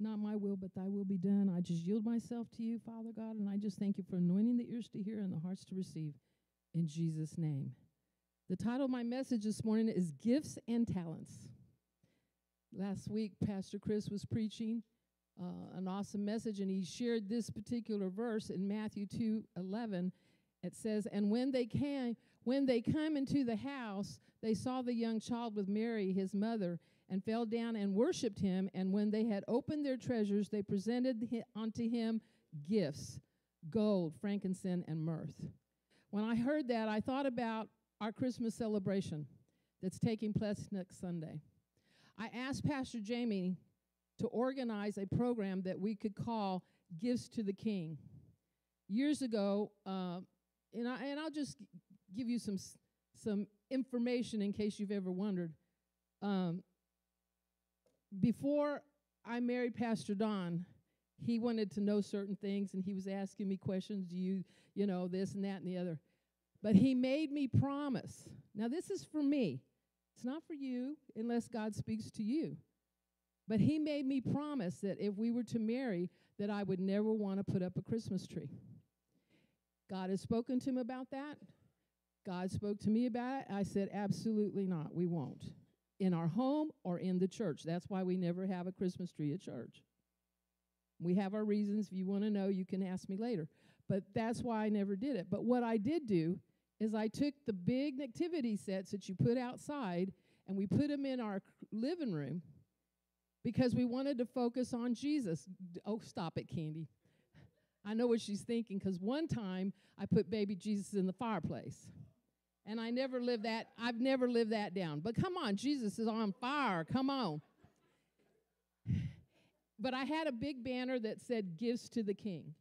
not my will, but thy will be done. I just yield myself to you, Father God, and I just thank you for anointing the ears to hear and the hearts to receive. In Jesus' name. The title of my message this morning is Gifts and Talents. Last week, Pastor Chris was preaching uh, an awesome message, and he shared this particular verse in Matthew 2 11. It says, And when they came, when they come into the house, they saw the young child with Mary, his mother, and fell down and worshipped him. And when they had opened their treasures, they presented unto him gifts gold, frankincense, and myrrh. When I heard that, I thought about our Christmas celebration that's taking place next Sunday. I asked Pastor Jamie to organize a program that we could call Gifts to the King. Years ago, uh, and, I, and I'll just give you some, some information in case you've ever wondered. Um, before I married Pastor Don, he wanted to know certain things and he was asking me questions. Do you, you know, this and that and the other. But he made me promise. Now, this is for me. It's not for you unless God speaks to you. But he made me promise that if we were to marry, that I would never want to put up a Christmas tree. God has spoken to him about that. God spoke to me about it. I said, absolutely not. We won't in our home or in the church. That's why we never have a Christmas tree at church. We have our reasons. If you want to know, you can ask me later. But that's why I never did it. But what I did do is I took the big nativity sets that you put outside and we put them in our living room because we wanted to focus on Jesus. Oh, stop it, Candy. I know what she's thinking because one time I put baby Jesus in the fireplace. And I never lived that, I've never lived that down. But come on, Jesus is on fire. Come on. But I had a big banner that said gifts to the king.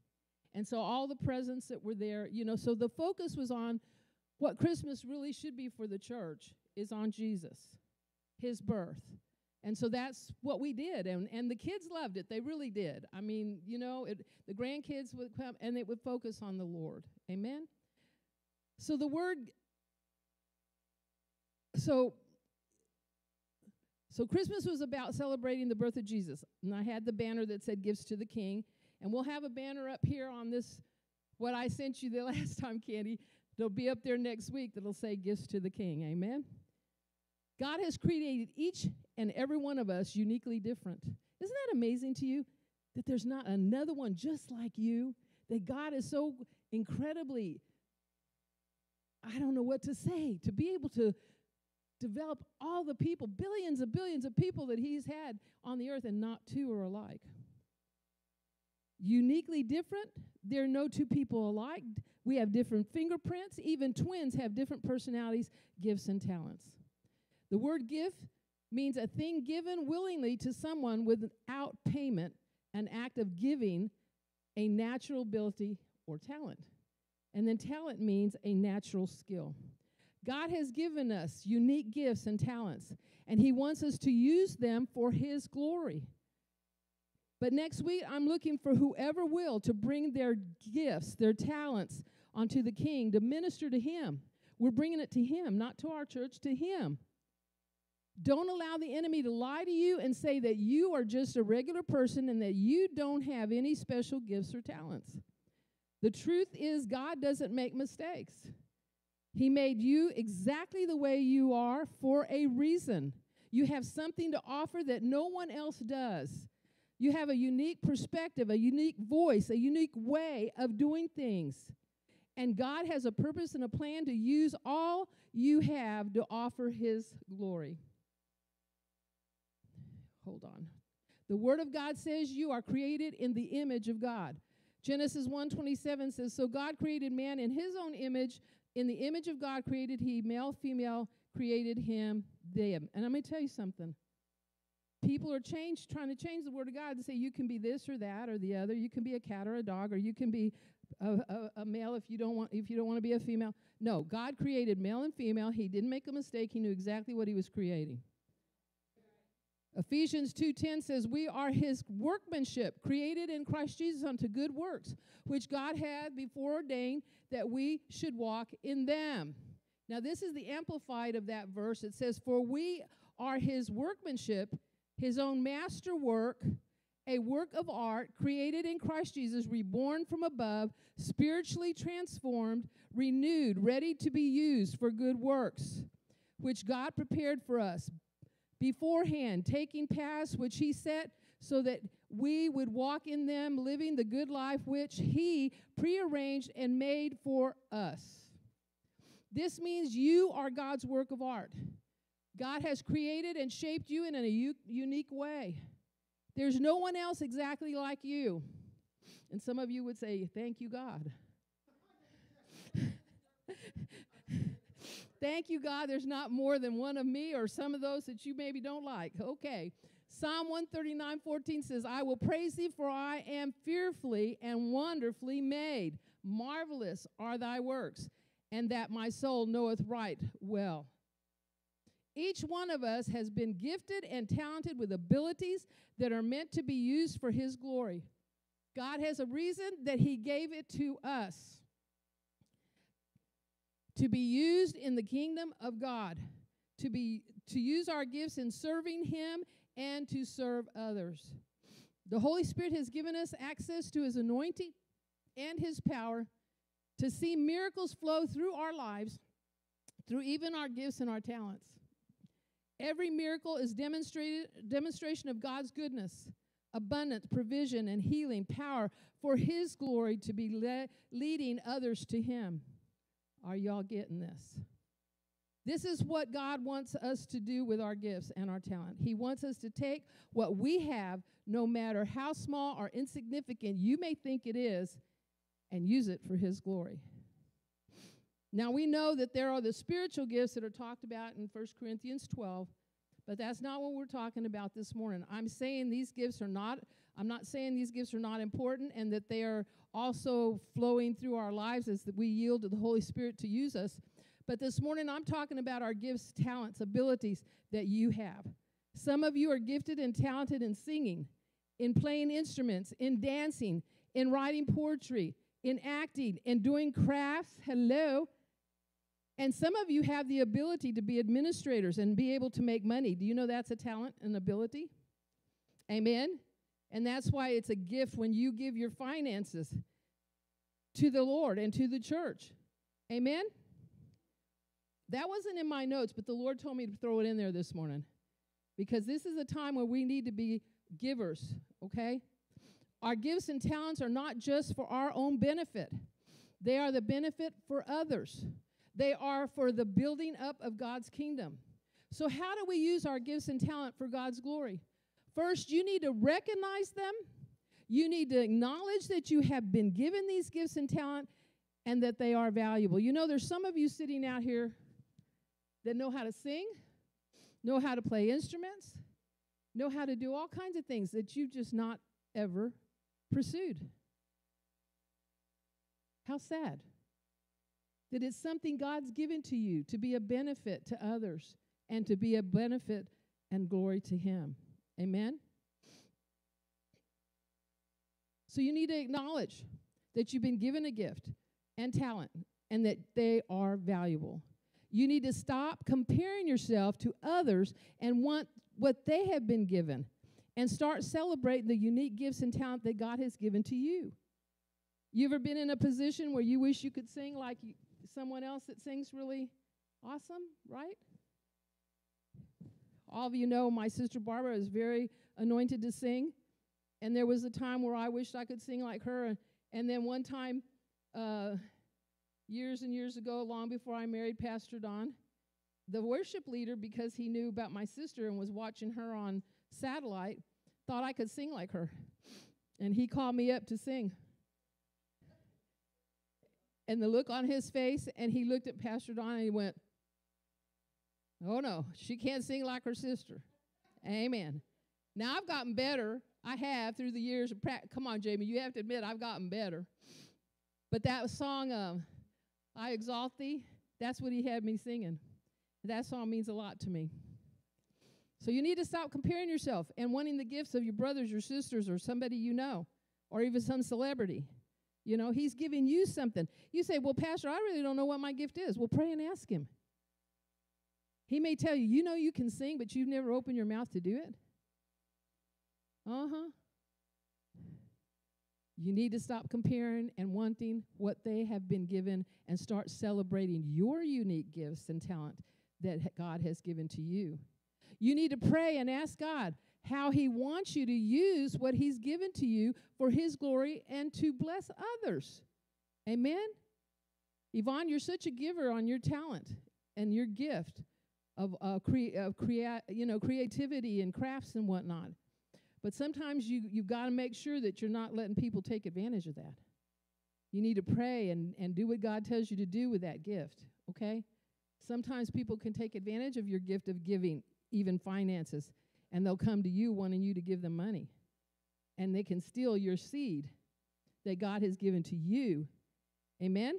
And so all the presents that were there, you know, so the focus was on what Christmas really should be for the church is on Jesus, his birth. And so that's what we did. And, and the kids loved it. They really did. I mean, you know, it, the grandkids would come and they would focus on the Lord. Amen? So the word so so Christmas was about celebrating the birth of Jesus. And I had the banner that said gifts to the king. And we'll have a banner up here on this, what I sent you the last time, Candy. They'll be up there next week that'll say gifts to the king. Amen. God has created each and every one of us uniquely different. Isn't that amazing to you? That there's not another one just like you? That God is so incredibly, I don't know what to say, to be able to develop all the people, billions and billions of people that he's had on the earth, and not two are alike. Uniquely different, there are no two people alike. We have different fingerprints. Even twins have different personalities, gifts, and talents. The word gift means a thing given willingly to someone without payment, an act of giving a natural ability or talent. And then talent means a natural skill. God has given us unique gifts and talents, and He wants us to use them for His glory. But next week, I'm looking for whoever will to bring their gifts, their talents onto the King to minister to Him. We're bringing it to Him, not to our church, to Him. Don't allow the enemy to lie to you and say that you are just a regular person and that you don't have any special gifts or talents. The truth is, God doesn't make mistakes. He made you exactly the way you are for a reason. You have something to offer that no one else does. You have a unique perspective, a unique voice, a unique way of doing things. And God has a purpose and a plan to use all you have to offer His glory. Hold on. The Word of God says you are created in the image of God. Genesis 1:27 says, "So God created man in his own image, in the image of God created he, male, female, created him, them. And I'm going to tell you something. People are changed, trying to change the word of God to say you can be this or that or the other. You can be a cat or a dog, or you can be a, a, a male if you don't want if you don't want to be a female. No, God created male and female. He didn't make a mistake. He knew exactly what he was creating. Ephesians 2:10 says we are his workmanship created in Christ Jesus unto good works which God had before ordained that we should walk in them. Now this is the amplified of that verse. It says for we are his workmanship, his own masterwork a work of art created in Christ Jesus, reborn from above, spiritually transformed, renewed, ready to be used for good works, which God prepared for us beforehand, taking paths which He set so that we would walk in them, living the good life which He prearranged and made for us. This means you are God's work of art. God has created and shaped you in a u- unique way. There's no one else exactly like you. And some of you would say, Thank you, God. Thank you, God. There's not more than one of me or some of those that you maybe don't like. Okay. Psalm 139 14 says, I will praise thee, for I am fearfully and wonderfully made. Marvelous are thy works, and that my soul knoweth right well. Each one of us has been gifted and talented with abilities that are meant to be used for His glory. God has a reason that He gave it to us to be used in the kingdom of God, to be to use our gifts in serving Him and to serve others. The Holy Spirit has given us access to His anointing and His power to see miracles flow through our lives, through even our gifts and our talents. Every miracle is demonstrated demonstration of God's goodness, abundance, provision, and healing power for His glory to be le- leading others to Him. Are y'all getting this? This is what God wants us to do with our gifts and our talent. He wants us to take what we have, no matter how small or insignificant you may think it is, and use it for His glory. Now we know that there are the spiritual gifts that are talked about in 1 Corinthians 12, but that's not what we're talking about this morning. I'm saying these gifts are not I'm not saying these gifts are not important and that they are also flowing through our lives as that we yield to the Holy Spirit to use us. But this morning I'm talking about our gifts, talents, abilities that you have. Some of you are gifted and talented in singing, in playing instruments, in dancing, in writing poetry, in acting, in doing crafts. Hello. And some of you have the ability to be administrators and be able to make money. Do you know that's a talent and ability? Amen. And that's why it's a gift when you give your finances to the Lord and to the church. Amen. That wasn't in my notes, but the Lord told me to throw it in there this morning because this is a time where we need to be givers, okay? Our gifts and talents are not just for our own benefit, they are the benefit for others. They are for the building up of God's kingdom. So, how do we use our gifts and talent for God's glory? First, you need to recognize them. You need to acknowledge that you have been given these gifts and talent and that they are valuable. You know, there's some of you sitting out here that know how to sing, know how to play instruments, know how to do all kinds of things that you've just not ever pursued. How sad that it's something God's given to you to be a benefit to others and to be a benefit and glory to Him. Amen? So you need to acknowledge that you've been given a gift and talent and that they are valuable. You need to stop comparing yourself to others and want what they have been given and start celebrating the unique gifts and talent that God has given to you. You ever been in a position where you wish you could sing like someone else that sings really awesome, right? All of you know my sister Barbara is very anointed to sing. And there was a time where I wished I could sing like her. And then one time, uh, years and years ago, long before I married Pastor Don, the worship leader, because he knew about my sister and was watching her on satellite, thought I could sing like her. And he called me up to sing. And the look on his face, and he looked at Pastor Don and he went, Oh no, she can't sing like her sister. Amen. Now I've gotten better. I have through the years of practice. Come on, Jamie, you have to admit I've gotten better. But that song, um, I Exalt Thee, that's what he had me singing. That song means a lot to me. So you need to stop comparing yourself and wanting the gifts of your brothers, your sisters, or somebody you know, or even some celebrity. You know, he's giving you something. You say, Well, Pastor, I really don't know what my gift is. Well, pray and ask him. He may tell you, You know, you can sing, but you've never opened your mouth to do it. Uh huh. You need to stop comparing and wanting what they have been given and start celebrating your unique gifts and talent that God has given to you. You need to pray and ask God how He wants you to use what He's given to you for His glory and to bless others. Amen? Yvonne, you're such a giver on your talent and your gift of, uh, crea- of crea- you know, creativity and crafts and whatnot. But sometimes you, you've got to make sure that you're not letting people take advantage of that. You need to pray and, and do what God tells you to do with that gift, okay? Sometimes people can take advantage of your gift of giving, even finances, and they'll come to you wanting you to give them money. And they can steal your seed that God has given to you. Amen?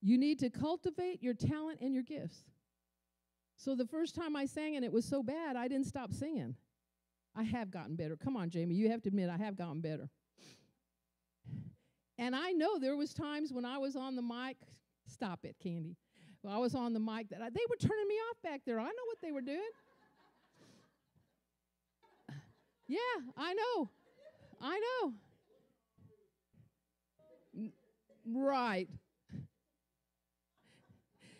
You need to cultivate your talent and your gifts. So the first time I sang and it was so bad, I didn't stop singing. I have gotten better. Come on, Jamie, you have to admit I have gotten better. And I know there was times when I was on the mic. Stop it, Candy. Well, I was on the mic that I, they were turning me off back there. I know what they were doing. yeah, I know. I know. Right.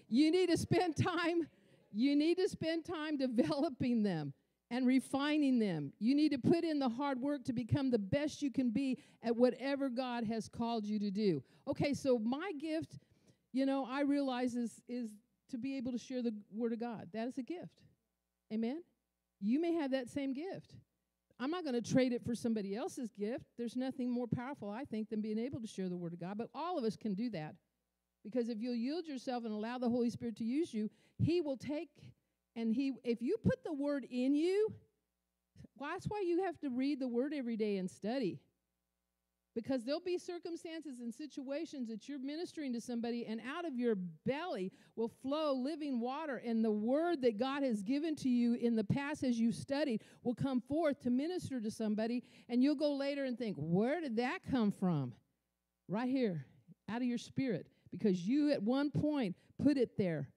You need to spend time you need to spend time developing them and refining them. You need to put in the hard work to become the best you can be at whatever God has called you to do. Okay, so my gift, you know, I realize is is to be able to share the word of God. That is a gift. Amen. You may have that same gift. I'm not going to trade it for somebody else's gift. There's nothing more powerful, I think, than being able to share the word of God, but all of us can do that. Because if you'll yield yourself and allow the Holy Spirit to use you, He will take and He, if you put the Word in you, well, that's why you have to read the Word every day and study. Because there'll be circumstances and situations that you're ministering to somebody, and out of your belly will flow living water, and the word that God has given to you in the past as you studied will come forth to minister to somebody, and you'll go later and think, Where did that come from? Right here, out of your spirit because you at one point put it there.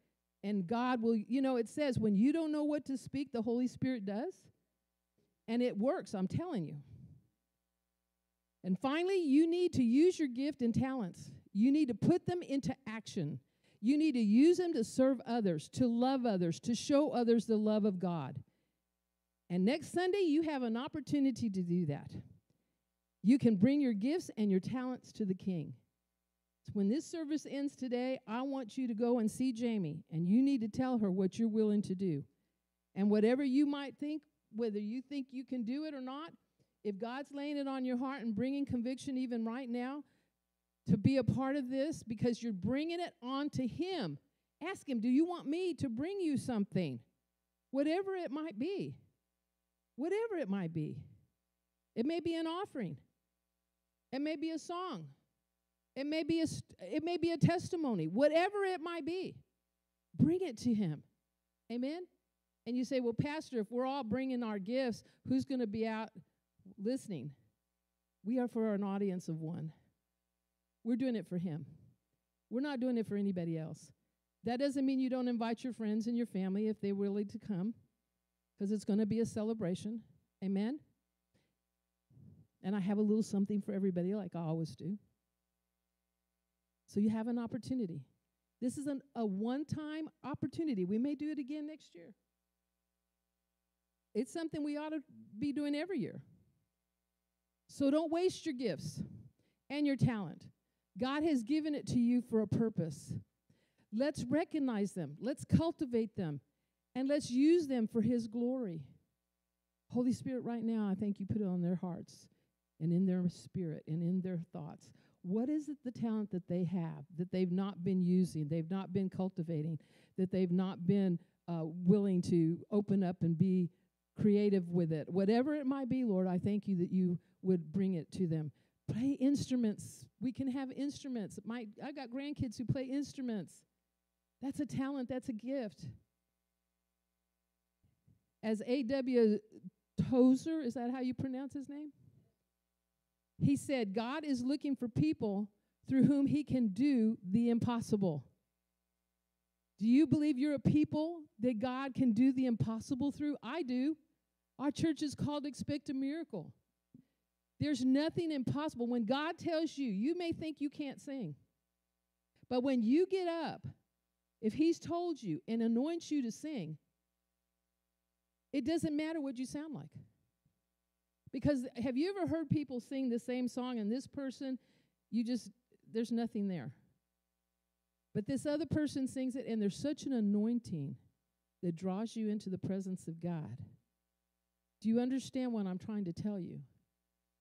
And God will, you know, it says when you don't know what to speak, the Holy Spirit does. And it works, I'm telling you. And finally, you need to use your gift and talents. You need to put them into action. You need to use them to serve others, to love others, to show others the love of God. And next Sunday, you have an opportunity to do that. You can bring your gifts and your talents to the King. So When this service ends today, I want you to go and see Jamie, and you need to tell her what you're willing to do. And whatever you might think, whether you think you can do it or not, if God's laying it on your heart and bringing conviction even right now to be a part of this because you're bringing it on to Him, ask Him, Do you want me to bring you something? Whatever it might be. Whatever it might be. It may be an offering, it may be a song. It may be a it may be a testimony, whatever it might be. Bring it to him. Amen. And you say, "Well, pastor, if we're all bringing our gifts, who's going to be out listening?" We are for an audience of one. We're doing it for him. We're not doing it for anybody else. That doesn't mean you don't invite your friends and your family if they're willing to come, because it's going to be a celebration. Amen. And I have a little something for everybody, like I always do. So you have an opportunity. This is an, a one time opportunity. We may do it again next year. It's something we ought to be doing every year. So don't waste your gifts and your talent. God has given it to you for a purpose. Let's recognize them, let's cultivate them, and let's use them for His glory. Holy Spirit, right now, I thank you put it on their hearts and in their spirit and in their thoughts. What is it the talent that they have that they've not been using, they've not been cultivating, that they've not been uh, willing to open up and be creative with it? Whatever it might be, Lord, I thank you that you would bring it to them. Play instruments. We can have instruments. My, I got grandkids who play instruments. That's a talent, that's a gift. As A.W. Tozer, is that how you pronounce his name? He said, God is looking for people through whom he can do the impossible. Do you believe you're a people that God can do the impossible through? I do. Our church is called Expect a Miracle. There's nothing impossible. When God tells you, you may think you can't sing. But when you get up, if He's told you and anoints you to sing, it doesn't matter what you sound like. Because have you ever heard people sing the same song and this person, you just, there's nothing there. But this other person sings it and there's such an anointing that draws you into the presence of God. Do you understand what I'm trying to tell you?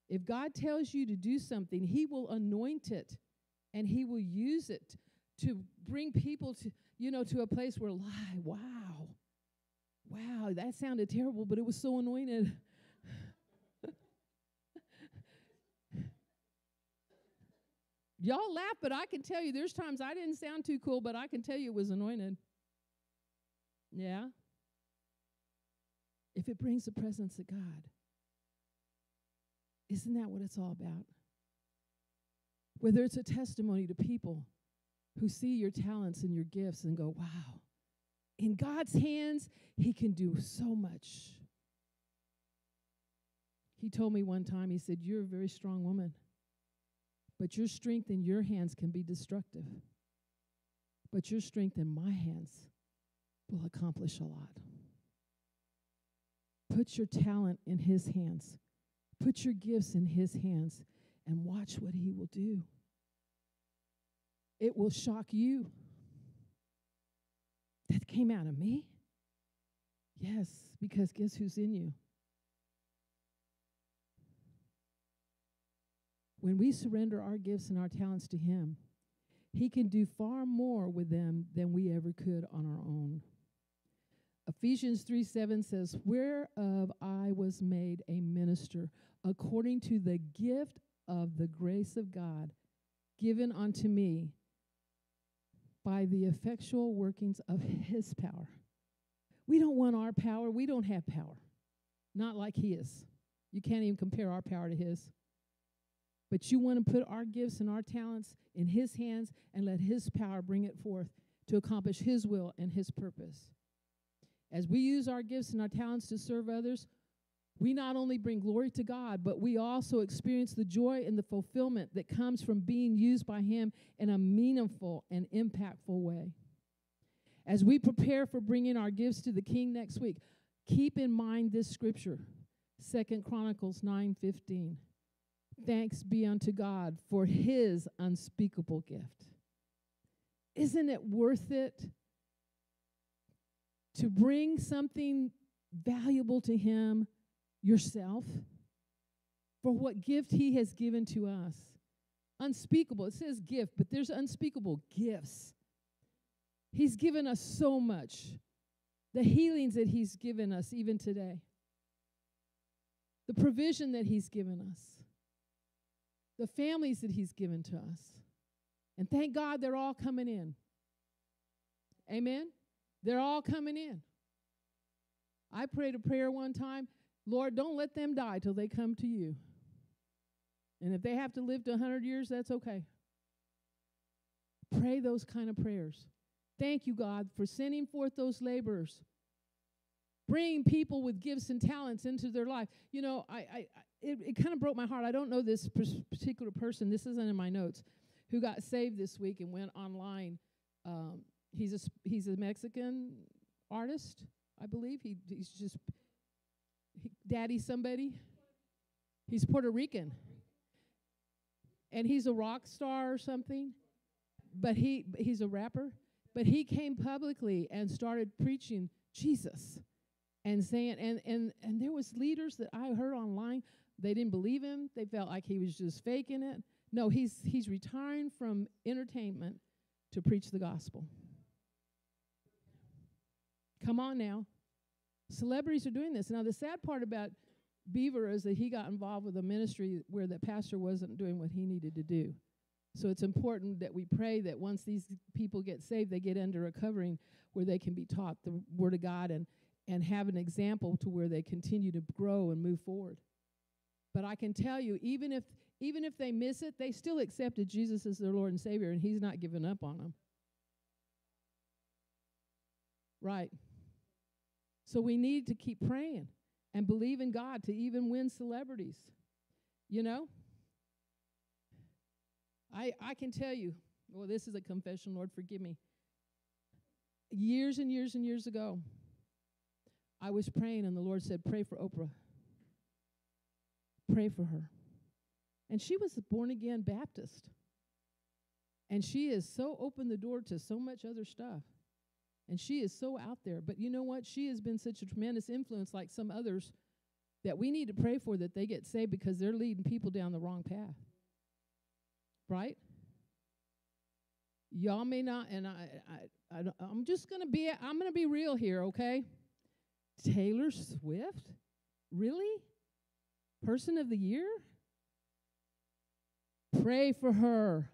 If God tells you to do something, He will anoint it and He will use it to bring people to, you know, to a place where, lie, wow, wow, that sounded terrible, but it was so anointed. Y'all laugh, but I can tell you there's times I didn't sound too cool, but I can tell you it was anointed. Yeah? If it brings the presence of God. Isn't that what it's all about? Whether it's a testimony to people who see your talents and your gifts and go, wow, in God's hands, He can do so much. He told me one time, He said, You're a very strong woman, but your strength in your hands can be destructive. But your strength in my hands will accomplish a lot. Put your talent in His hands, put your gifts in His hands, and watch what He will do. It will shock you. That came out of me? Yes, because guess who's in you? When we surrender our gifts and our talents to Him, He can do far more with them than we ever could on our own. Ephesians 3 7 says, Whereof I was made a minister according to the gift of the grace of God given unto me by the effectual workings of his power. We don't want our power. We don't have power. Not like his. You can't even compare our power to his. But you want to put our gifts and our talents in his hands and let his power bring it forth to accomplish his will and his purpose. As we use our gifts and our talents to serve others, we not only bring glory to God, but we also experience the joy and the fulfillment that comes from being used by Him in a meaningful and impactful way. As we prepare for bringing our gifts to the King next week, keep in mind this scripture, Second Chronicles 9:15. Thanks be unto God for his unspeakable gift. Isn't it worth it to bring something valuable to him yourself for what gift He has given to us. Unspeakable. It says gift, but there's unspeakable gifts. He's given us so much. The healings that He's given us, even today, the provision that He's given us, the families that He's given to us. And thank God they're all coming in. Amen? They're all coming in. I prayed a prayer one time Lord, don't let them die till they come to you. And if they have to live to 100 years, that's okay. Pray those kind of prayers. Thank you, God, for sending forth those laborers. Bring people with gifts and talents into their life. You know, I, I it, it kind of broke my heart. I don't know this particular person. This isn't in my notes. Who got saved this week and went online. Um, he's a he's a Mexican artist, I believe. He he's just he, daddy somebody? He's Puerto Rican. And he's a rock star or something. But he he's a rapper. But he came publicly and started preaching Jesus and saying and and and there was leaders that I heard online, they didn't believe him. They felt like he was just faking it. No, he's he's retiring from entertainment to preach the gospel. Come on now. Celebrities are doing this. Now, the sad part about Bieber is that he got involved with a ministry where the pastor wasn't doing what he needed to do. So it's important that we pray that once these people get saved, they get under a covering where they can be taught the Word of God and, and have an example to where they continue to grow and move forward. But I can tell you, even if even if they miss it, they still accepted Jesus as their Lord and Savior, and He's not giving up on them. Right. So we need to keep praying and believe in God to even win celebrities. You know? I I can tell you, well, this is a confession, Lord, forgive me. Years and years and years ago, I was praying, and the Lord said, Pray for Oprah. Pray for her. And she was a born again Baptist. And she has so opened the door to so much other stuff. And she is so out there. But you know what? She has been such a tremendous influence, like some others, that we need to pray for that they get saved because they're leading people down the wrong path. Right? Y'all may not, and I, I, I I'm just gonna be, I'm gonna be real here, okay? Taylor Swift, really? Person of the year? Pray for her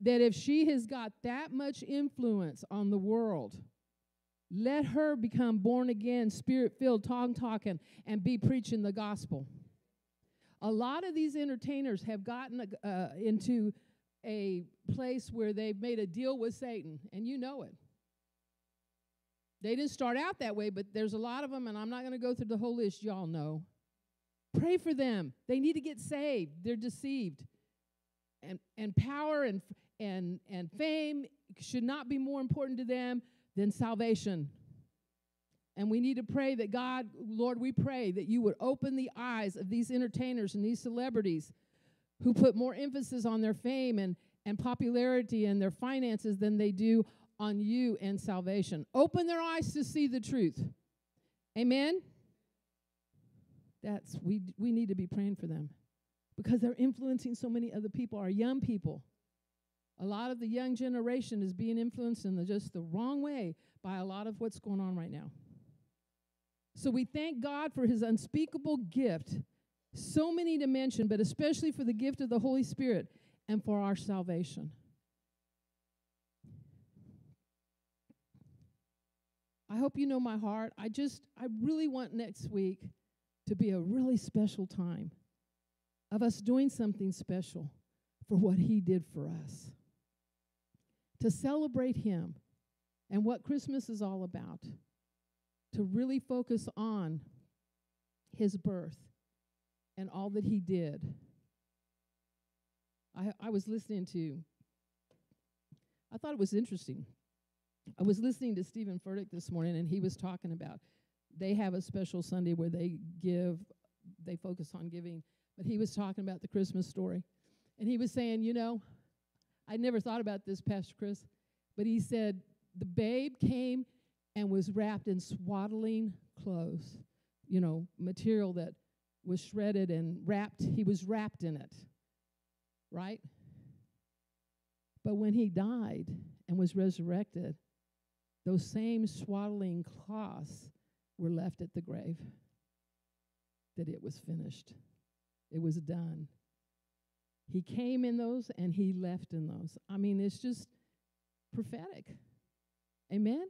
that if she has got that much influence on the world, let her become born again, spirit filled, tongue talking, and be preaching the gospel. A lot of these entertainers have gotten uh, into a place where they've made a deal with Satan, and you know it. They didn't start out that way, but there's a lot of them, and I'm not going to go through the whole list. Y'all know. Pray for them. They need to get saved. They're deceived. And, and power and, and, and fame should not be more important to them than salvation. And we need to pray that God, Lord, we pray that you would open the eyes of these entertainers and these celebrities who put more emphasis on their fame and, and popularity and their finances than they do on you and salvation. Open their eyes to see the truth. Amen. That's we we need to be praying for them because they're influencing so many other people, our young people. A lot of the young generation is being influenced in the, just the wrong way by a lot of what's going on right now. So we thank God for his unspeakable gift, so many to mention, but especially for the gift of the Holy Spirit and for our salvation. I hope you know my heart. I just, I really want next week to be a really special time of us doing something special for what He did for us. To celebrate Him and what Christmas is all about. To really focus on His birth and all that He did. I, I was listening to, I thought it was interesting. I was listening to Steven Furtick this morning, and he was talking about they have a special Sunday where they give, they focus on giving. But he was talking about the Christmas story. And he was saying, you know, I never thought about this, Pastor Chris, but he said the babe came and was wrapped in swaddling clothes, you know, material that was shredded and wrapped. He was wrapped in it, right? But when he died and was resurrected, those same swaddling cloths were left at the grave. That it was finished, it was done. He came in those and he left in those. I mean, it's just prophetic. Amen?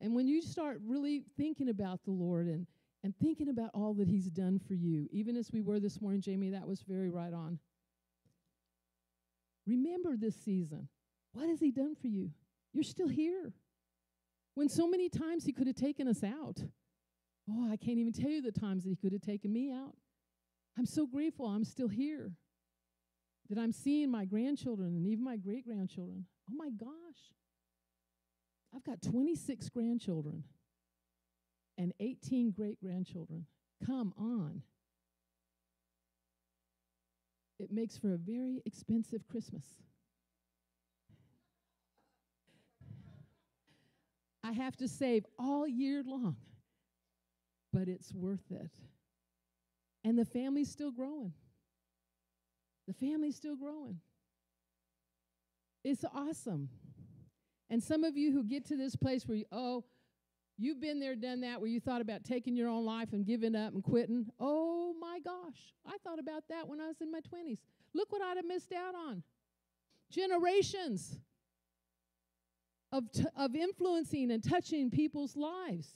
And when you start really thinking about the Lord and, and thinking about all that He's done for you, even as we were this morning, Jamie, that was very right on. Remember this season. What has He done for you? You're still here. When so many times He could have taken us out. Oh, I can't even tell you the times that He could have taken me out. I'm so grateful I'm still here. That I'm seeing my grandchildren and even my great grandchildren. Oh my gosh. I've got 26 grandchildren and 18 great grandchildren. Come on. It makes for a very expensive Christmas. I have to save all year long, but it's worth it. And the family's still growing. The family's still growing. It's awesome. And some of you who get to this place where you, oh, you've been there, done that, where you thought about taking your own life and giving up and quitting. Oh my gosh, I thought about that when I was in my 20s. Look what I'd have missed out on. Generations of, t- of influencing and touching people's lives.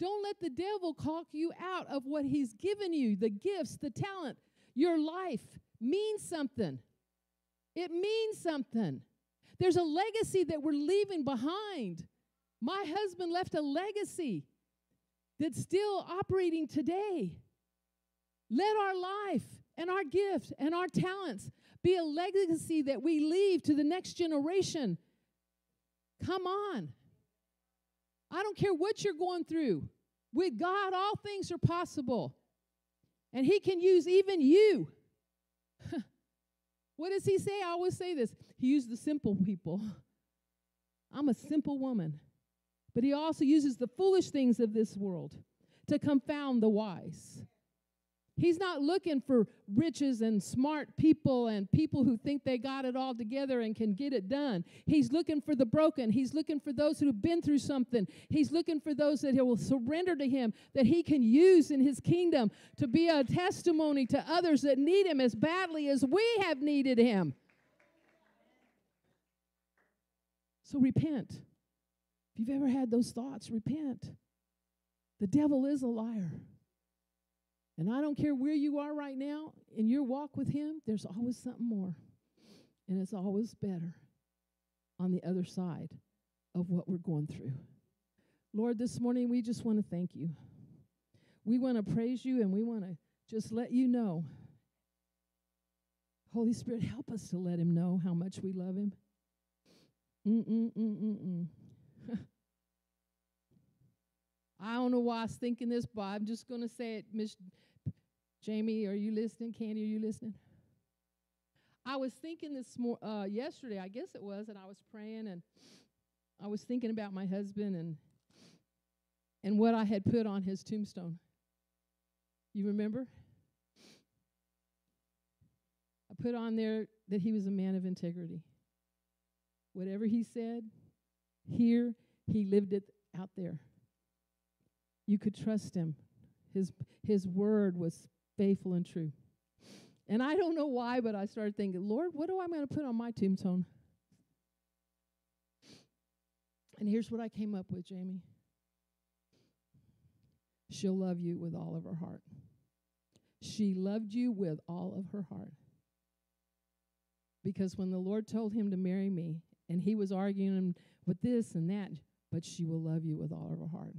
Don't let the devil talk you out of what he's given you the gifts, the talent, your life means something. It means something. There's a legacy that we're leaving behind. My husband left a legacy that's still operating today. Let our life and our gift and our talents be a legacy that we leave to the next generation. Come on. I don't care what you're going through. With God, all things are possible. And He can use even you. what does He say? I always say this He used the simple people. I'm a simple woman. But He also uses the foolish things of this world to confound the wise. He's not looking for riches and smart people and people who think they got it all together and can get it done. He's looking for the broken. He's looking for those who've been through something. He's looking for those that he will surrender to him, that he can use in his kingdom to be a testimony to others that need him as badly as we have needed him. So repent. If you've ever had those thoughts, repent. The devil is a liar. And I don't care where you are right now in your walk with Him, there's always something more. And it's always better on the other side of what we're going through. Lord, this morning we just want to thank you. We want to praise you and we want to just let you know. Holy Spirit, help us to let Him know how much we love Him. Mm-mm-mm-mm-mm. I don't know why I was thinking this, but I'm just going to say it, Miss Jamie, are you listening? Candy, are you listening? I was thinking this more uh, yesterday, I guess it was, and I was praying and I was thinking about my husband and and what I had put on his tombstone. You remember? I put on there that he was a man of integrity. Whatever he said, here he lived it out there. You could trust him. His his word was faithful and true. And I don't know why, but I started thinking, Lord, what do I going to put on my tombstone? And here's what I came up with, Jamie. She'll love you with all of her heart. She loved you with all of her heart. Because when the Lord told him to marry me, and he was arguing with this and that, but she will love you with all of her heart.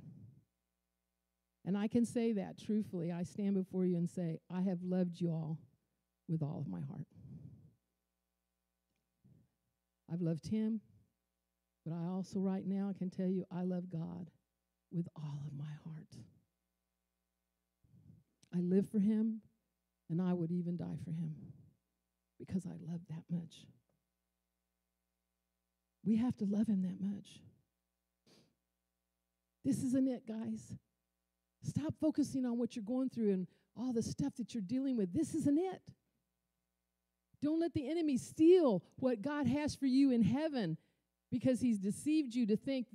And I can say that truthfully. I stand before you and say, I have loved you all with all of my heart. I've loved him, but I also, right now, can tell you I love God with all of my heart. I live for him, and I would even die for him because I love that much. We have to love him that much. This isn't it, guys. Stop focusing on what you're going through and all the stuff that you're dealing with. This isn't it. Don't let the enemy steal what God has for you in heaven because he's deceived you to think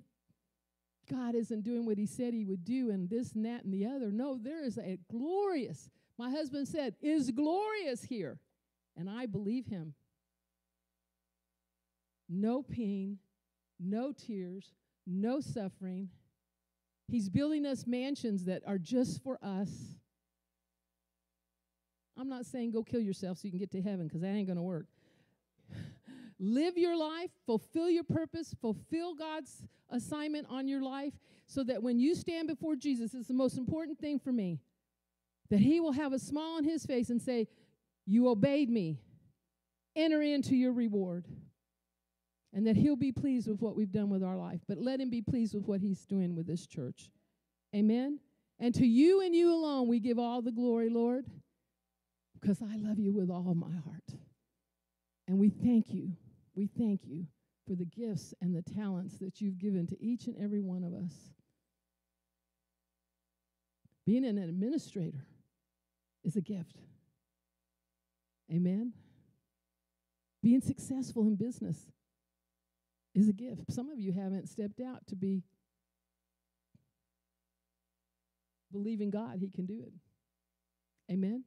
God isn't doing what he said he would do and this and that and the other. No, there is a glorious, my husband said, is glorious here. And I believe him. No pain, no tears, no suffering He's building us mansions that are just for us. I'm not saying go kill yourself so you can get to heaven because that ain't going to work. Live your life, fulfill your purpose, fulfill God's assignment on your life so that when you stand before Jesus, it's the most important thing for me that He will have a smile on His face and say, You obeyed me. Enter into your reward and that He'll be pleased with what we've done with our life. But let Him be pleased with what He's doing with this church. Amen. And to you and you alone, we give all the glory, Lord, because I love you with all my heart. And we thank you. We thank you for the gifts and the talents that you've given to each and every one of us. Being an administrator is a gift. Amen. Being successful in business is a gift. Some of you haven't stepped out to be believing God He can do it. Amen.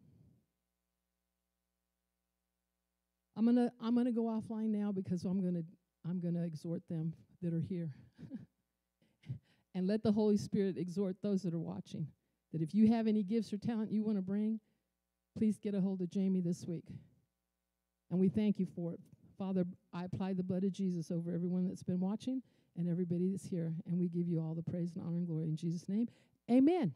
I'm gonna I'm gonna go offline now because I'm gonna I'm gonna exhort them that are here. and let the Holy Spirit exhort those that are watching that if you have any gifts or talent you want to bring, please get a hold of Jamie this week. And we thank you for it. Father, I apply the blood of Jesus over everyone that's been watching and everybody that's here. And we give you all the praise and honor and glory in Jesus' name. Amen.